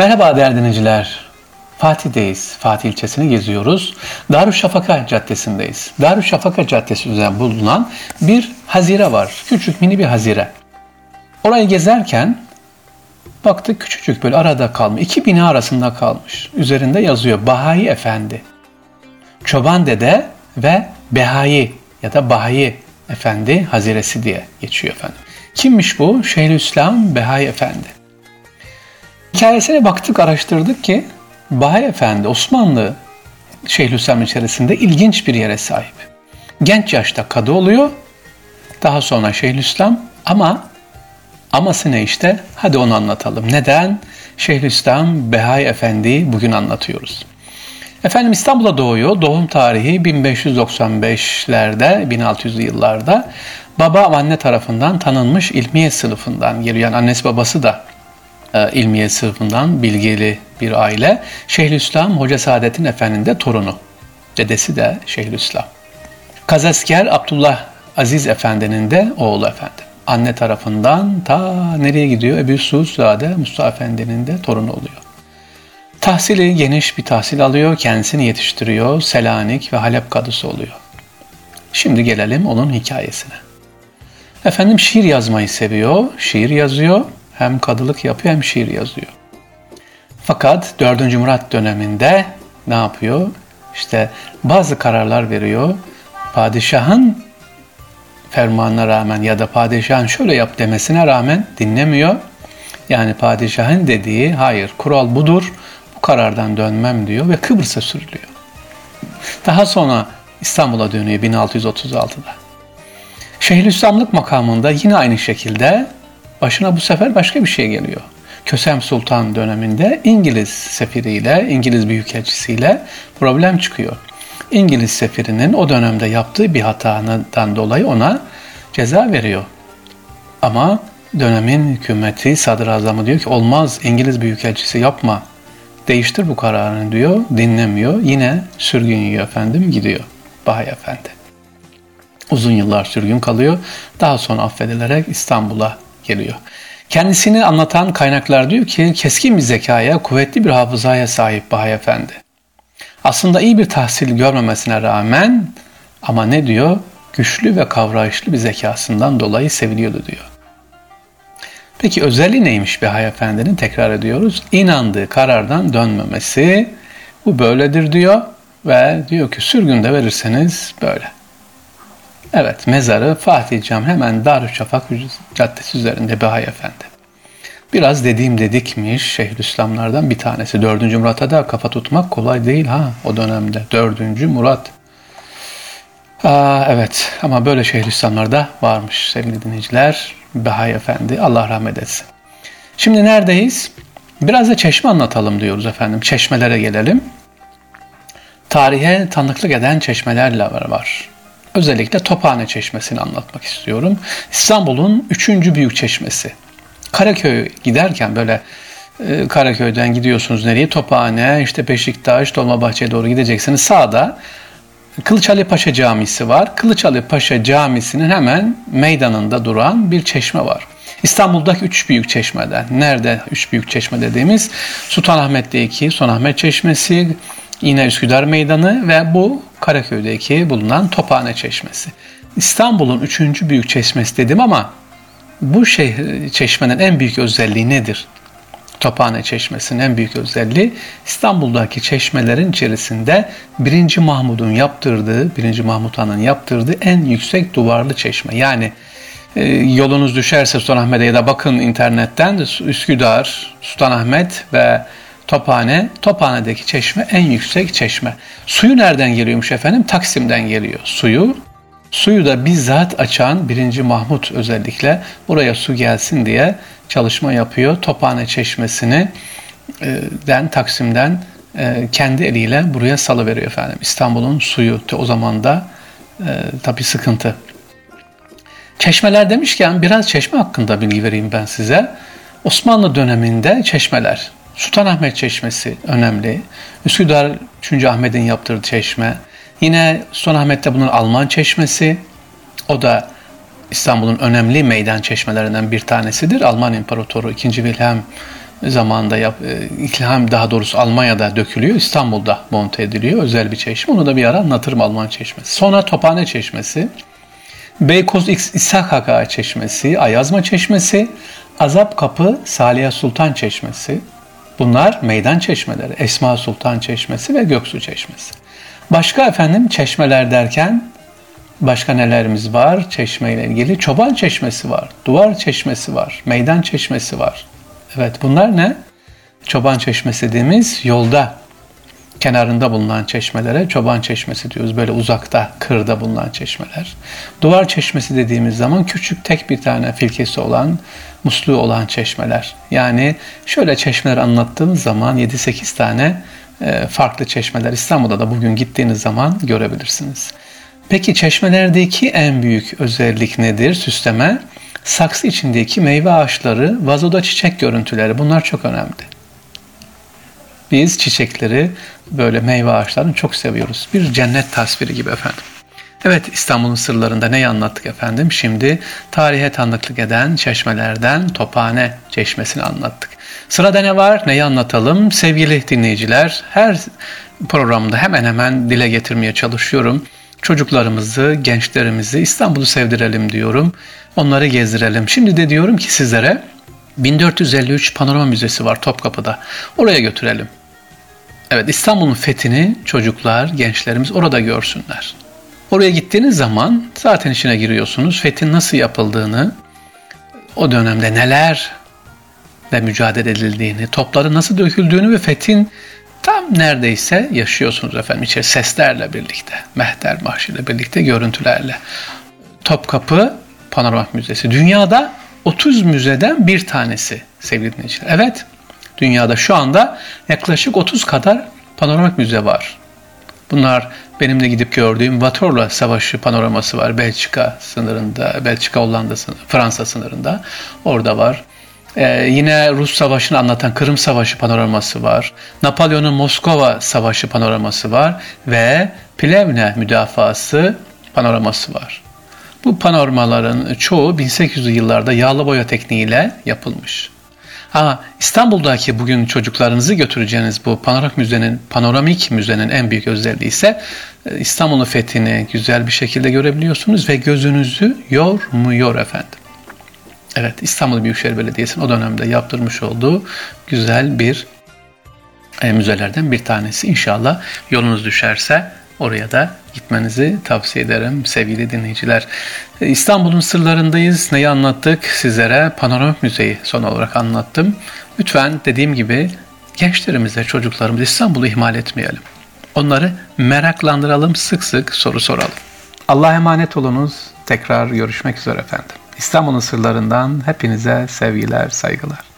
Merhaba değerli dinleyiciler. Fatih'teyiz. Fatih ilçesini geziyoruz. Darüşşafaka Caddesi'ndeyiz. Darüşşafaka Caddesi üzerinde bulunan bir hazire var. Küçük mini bir hazire. Orayı gezerken baktık küçücük böyle arada kalmış. iki bina arasında kalmış. Üzerinde yazıyor Bahai Efendi. Çoban Dede ve Behai ya da Bahai Efendi Haziresi diye geçiyor efendim. Kimmiş bu? Şeyhülislam Behai Efendi. Hikayesine baktık, araştırdık ki Bahay Efendi Osmanlı Şeyhülislam içerisinde ilginç bir yere sahip. Genç yaşta kadı oluyor, daha sonra Şeyhülislam ama aması ne işte? Hadi onu anlatalım. Neden? Şeyhülislam Behay Efendi bugün anlatıyoruz. Efendim İstanbul'a doğuyor. Doğum tarihi 1595'lerde, 1600'lü yıllarda. Baba anne tarafından tanınmış ilmiye sınıfından geliyor. Yani annesi babası da e, ilmiye sınıfından bilgili bir aile. Şeyhülislam Hoca Saadettin Efendi'nin de torunu. Dedesi de Şeyhülislam. Kazasker Abdullah Aziz Efendi'nin de oğlu efendim. Anne tarafından ta nereye gidiyor? Ebu Suudzade Mustafa Efendi'nin de torunu oluyor. Tahsili geniş bir tahsil alıyor, kendisini yetiştiriyor, Selanik ve Halep kadısı oluyor. Şimdi gelelim onun hikayesine. Efendim şiir yazmayı seviyor, şiir yazıyor, hem kadılık yapıyor hem şiir yazıyor. Fakat 4. Murat döneminde ne yapıyor? İşte bazı kararlar veriyor. Padişahın fermanına rağmen ya da padişahın şöyle yap demesine rağmen dinlemiyor. Yani padişahın dediği hayır kural budur bu karardan dönmem diyor ve Kıbrıs'a sürülüyor. Daha sonra İstanbul'a dönüyor 1636'da. Şeyhülislamlık makamında yine aynı şekilde başına bu sefer başka bir şey geliyor. Kösem Sultan döneminde İngiliz sefiriyle, İngiliz büyükelçisiyle problem çıkıyor. İngiliz sefirinin o dönemde yaptığı bir hatadan dolayı ona ceza veriyor. Ama dönemin hükümeti, sadrazamı diyor ki olmaz İngiliz büyükelçisi yapma. Değiştir bu kararını diyor, dinlemiyor. Yine sürgün yiyor efendim gidiyor. Bahay Efendi. Uzun yıllar sürgün kalıyor. Daha sonra affedilerek İstanbul'a geliyor. Kendisini anlatan kaynaklar diyor ki keskin bir zekaya, kuvvetli bir hafızaya sahip Bahay Efendi. Aslında iyi bir tahsil görmemesine rağmen ama ne diyor? Güçlü ve kavrayışlı bir zekasından dolayı seviliyordu diyor. Peki özelliği neymiş Bahay Efendi'nin? Tekrar ediyoruz. İnandığı karardan dönmemesi. Bu böyledir diyor ve diyor ki sürgünde verirseniz böyle. Evet mezarı Fatih Cam hemen Darüşşafak Caddesi üzerinde Behay Efendi. Biraz dediğim dedikmiş Şeyhülislamlardan bir tanesi. Dördüncü Murat'a da kafa tutmak kolay değil ha o dönemde. Dördüncü Murat. Aa, evet ama böyle Şeyhülislamlar da varmış sevgili dinleyiciler. Behay Efendi Allah rahmet etsin. Şimdi neredeyiz? Biraz da çeşme anlatalım diyoruz efendim. Çeşmelere gelelim. Tarihe tanıklık eden çeşmelerle var. Özellikle Tophane Çeşmesi'ni anlatmak istiyorum. İstanbul'un üçüncü büyük çeşmesi. Karaköy giderken böyle e, Karaköy'den gidiyorsunuz nereye? Tophane, işte Beşiktaş, Dolmabahçe'ye doğru gideceksiniz. Sağda Kılıç Ali Paşa Camisi var. Kılıç Ali Paşa Camisi'nin hemen meydanında duran bir çeşme var. İstanbul'daki üç büyük çeşmeden. Nerede üç büyük çeşme dediğimiz? Sultanahmet'teki Sultanahmet Çeşmesi, yine Üsküdar Meydanı ve bu Karaköy'deki bulunan Tophane Çeşmesi. İstanbul'un üçüncü büyük çeşmesi dedim ama bu şehir, çeşmenin en büyük özelliği nedir? Tophane Çeşmesi'nin en büyük özelliği İstanbul'daki çeşmelerin içerisinde 1. Mahmud'un yaptırdığı, 1. Mahmud Han'ın yaptırdığı en yüksek duvarlı çeşme. Yani e, yolunuz düşerse Sultanahmet'e ya da bakın internetten Üsküdar, Sultanahmet ve Tophane, Tophane'deki çeşme en yüksek çeşme. Suyu nereden geliyormuş efendim? Taksim'den geliyor suyu. Suyu da bizzat açan 1. Mahmut özellikle buraya su gelsin diye çalışma yapıyor. Tophane çeşmesini e, den Taksim'den e, kendi eliyle buraya salıveriyor efendim. İstanbul'un suyu o zaman da e, tabii sıkıntı. Çeşmeler demişken biraz çeşme hakkında bilgi vereyim ben size. Osmanlı döneminde çeşmeler Sultanahmet Çeşmesi önemli. Üsküdar 3. Ahmet'in yaptırdığı çeşme. Yine Sultanahmet'te bunun Alman Çeşmesi. O da İstanbul'un önemli meydan çeşmelerinden bir tanesidir. Alman İmparatoru 2. Wilhelm zamanında yap, e, İlham daha doğrusu Almanya'da dökülüyor. İstanbul'da monte ediliyor. Özel bir çeşme. Onu da bir ara anlatırım Alman çeşmesi. Sonra Tophane Çeşmesi. Beykoz İshak Haka Çeşmesi, Ayazma Çeşmesi, Azap Kapı Saliha Sultan Çeşmesi. Bunlar meydan çeşmeleri. Esma Sultan Çeşmesi ve Göksu Çeşmesi. Başka efendim çeşmeler derken başka nelerimiz var çeşme ile ilgili? Çoban Çeşmesi var, Duvar Çeşmesi var, Meydan Çeşmesi var. Evet bunlar ne? Çoban Çeşmesi dediğimiz yolda kenarında bulunan çeşmelere çoban çeşmesi diyoruz. Böyle uzakta, kırda bulunan çeşmeler. Duvar çeşmesi dediğimiz zaman küçük tek bir tane filkesi olan, musluğu olan çeşmeler. Yani şöyle çeşmeler anlattığımız zaman 7-8 tane e, farklı çeşmeler İstanbul'da da bugün gittiğiniz zaman görebilirsiniz. Peki çeşmelerdeki en büyük özellik nedir? Süsleme. Saksı içindeki meyve ağaçları, vazoda çiçek görüntüleri bunlar çok önemli. Biz çiçekleri böyle meyve ağaçlarını çok seviyoruz. Bir cennet tasviri gibi efendim. Evet İstanbul'un sırlarında neyi anlattık efendim? Şimdi tarihe tanıklık eden çeşmelerden Tophane Çeşmesi'ni anlattık. Sırada ne var? Neyi anlatalım? Sevgili dinleyiciler her programda hemen hemen dile getirmeye çalışıyorum. Çocuklarımızı, gençlerimizi İstanbul'u sevdirelim diyorum. Onları gezdirelim. Şimdi de diyorum ki sizlere 1453 Panorama Müzesi var Topkapı'da. Oraya götürelim. Evet İstanbul'un fethini çocuklar, gençlerimiz orada görsünler. Oraya gittiğiniz zaman zaten içine giriyorsunuz. Fethin nasıl yapıldığını, o dönemde neler ve mücadele edildiğini, topları nasıl döküldüğünü ve fethin tam neredeyse yaşıyorsunuz efendim. İçeri seslerle birlikte, mehter marşıyla birlikte, görüntülerle. Topkapı Panoramik Müzesi. Dünyada 30 müzeden bir tanesi sevgili dinleyiciler. Evet, dünyada şu anda yaklaşık 30 kadar panoramik müze var. Bunlar benim de gidip gördüğüm Vatorla Savaşı panoraması var. Belçika sınırında, Belçika Hollanda sınırında, Fransa sınırında. Orada var. Ee, yine Rus Savaşı'nı anlatan Kırım Savaşı panoraması var. Napolyon'un Moskova Savaşı panoraması var. Ve Plevne müdafası panoraması var. Bu panoramaların çoğu 1800'lü yıllarda yağlı boya tekniğiyle yapılmış. Ha, İstanbul'daki bugün çocuklarınızı götüreceğiniz bu panoramik müzenin, panoramik müzenin en büyük özelliği ise e, İstanbul'un fethini güzel bir şekilde görebiliyorsunuz ve gözünüzü yormuyor efendim. Evet İstanbul Büyükşehir Belediyesi'nin o dönemde yaptırmış olduğu güzel bir e, müzelerden bir tanesi. İnşallah yolunuz düşerse oraya da gitmenizi tavsiye ederim sevgili dinleyiciler. İstanbul'un sırlarındayız. Neyi anlattık sizlere? Panoramik Müzeyi son olarak anlattım. Lütfen dediğim gibi gençlerimize, çocuklarımıza İstanbul'u ihmal etmeyelim. Onları meraklandıralım, sık sık soru soralım. Allah'a emanet olunuz. Tekrar görüşmek üzere efendim. İstanbul'un sırlarından hepinize sevgiler, saygılar.